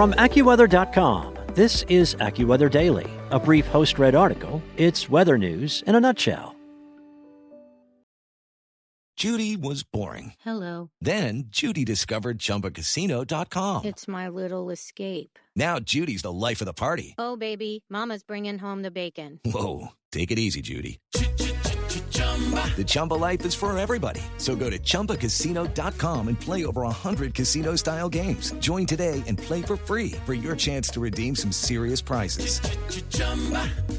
From AccuWeather.com, this is AccuWeather Daily, a brief host read article. It's weather news in a nutshell. Judy was boring. Hello. Then Judy discovered ChumbaCasino.com. It's my little escape. Now Judy's the life of the party. Oh, baby, Mama's bringing home the bacon. Whoa, take it easy, Judy. The Chumba life is for everybody. So go to ChumbaCasino.com and play over 100 casino style games. Join today and play for free for your chance to redeem some serious prizes.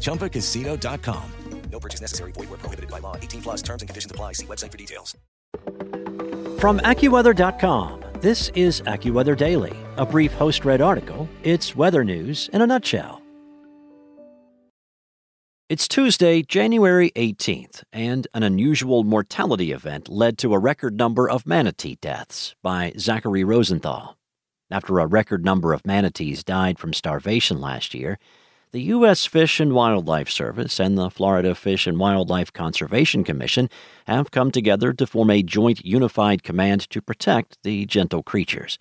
ChumbaCasino.com. No purchase necessary. Void where prohibited by law. 18 plus terms and conditions apply. See website for details. From AccuWeather.com, this is AccuWeather Daily, a brief host read article. It's weather news in a nutshell. It's Tuesday, January 18th, and an unusual mortality event led to a record number of manatee deaths by Zachary Rosenthal. After a record number of manatees died from starvation last year, the U.S. Fish and Wildlife Service and the Florida Fish and Wildlife Conservation Commission have come together to form a joint unified command to protect the gentle creatures.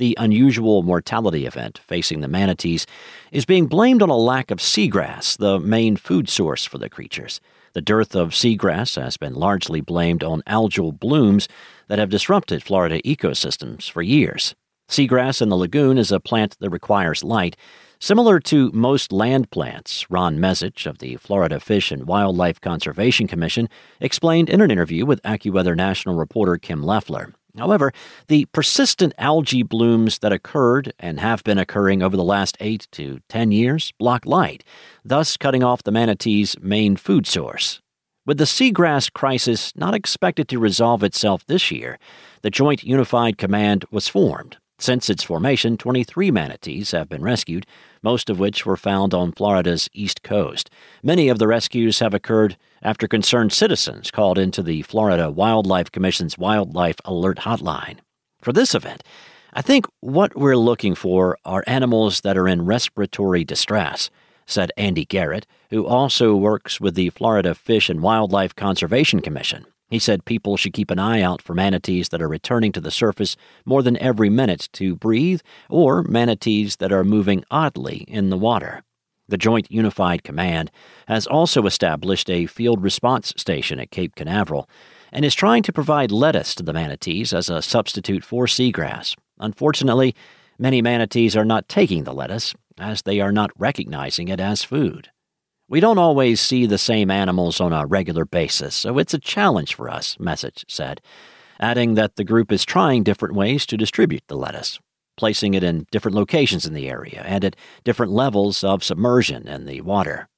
The unusual mortality event facing the manatees is being blamed on a lack of seagrass, the main food source for the creatures. The dearth of seagrass has been largely blamed on algal blooms that have disrupted Florida ecosystems for years. Seagrass in the lagoon is a plant that requires light. Similar to most land plants, Ron Mezich of the Florida Fish and Wildlife Conservation Commission explained in an interview with AccuWeather national reporter Kim Leffler. However, the persistent algae blooms that occurred and have been occurring over the last 8 to 10 years block light, thus cutting off the manatee's main food source. With the seagrass crisis not expected to resolve itself this year, the Joint Unified Command was formed. Since its formation, 23 manatees have been rescued, most of which were found on Florida's east coast. Many of the rescues have occurred after concerned citizens called into the Florida Wildlife Commission's Wildlife Alert Hotline. For this event, I think what we're looking for are animals that are in respiratory distress, said Andy Garrett, who also works with the Florida Fish and Wildlife Conservation Commission. He said people should keep an eye out for manatees that are returning to the surface more than every minute to breathe or manatees that are moving oddly in the water. The Joint Unified Command has also established a field response station at Cape Canaveral and is trying to provide lettuce to the manatees as a substitute for seagrass. Unfortunately, many manatees are not taking the lettuce as they are not recognizing it as food. We don't always see the same animals on a regular basis, so it's a challenge for us, Mezich said, adding that the group is trying different ways to distribute the lettuce, placing it in different locations in the area and at different levels of submersion in the water.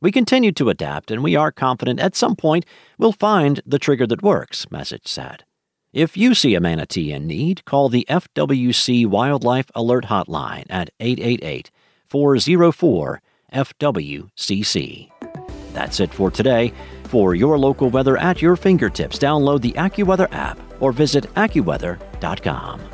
We continue to adapt, and we are confident at some point we'll find the trigger that works, Mezich said. If you see a manatee in need, call the FWC Wildlife Alert Hotline at 888 404 FWCC. That's it for today. For your local weather at your fingertips, download the AccuWeather app or visit AccuWeather.com.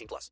18 plus.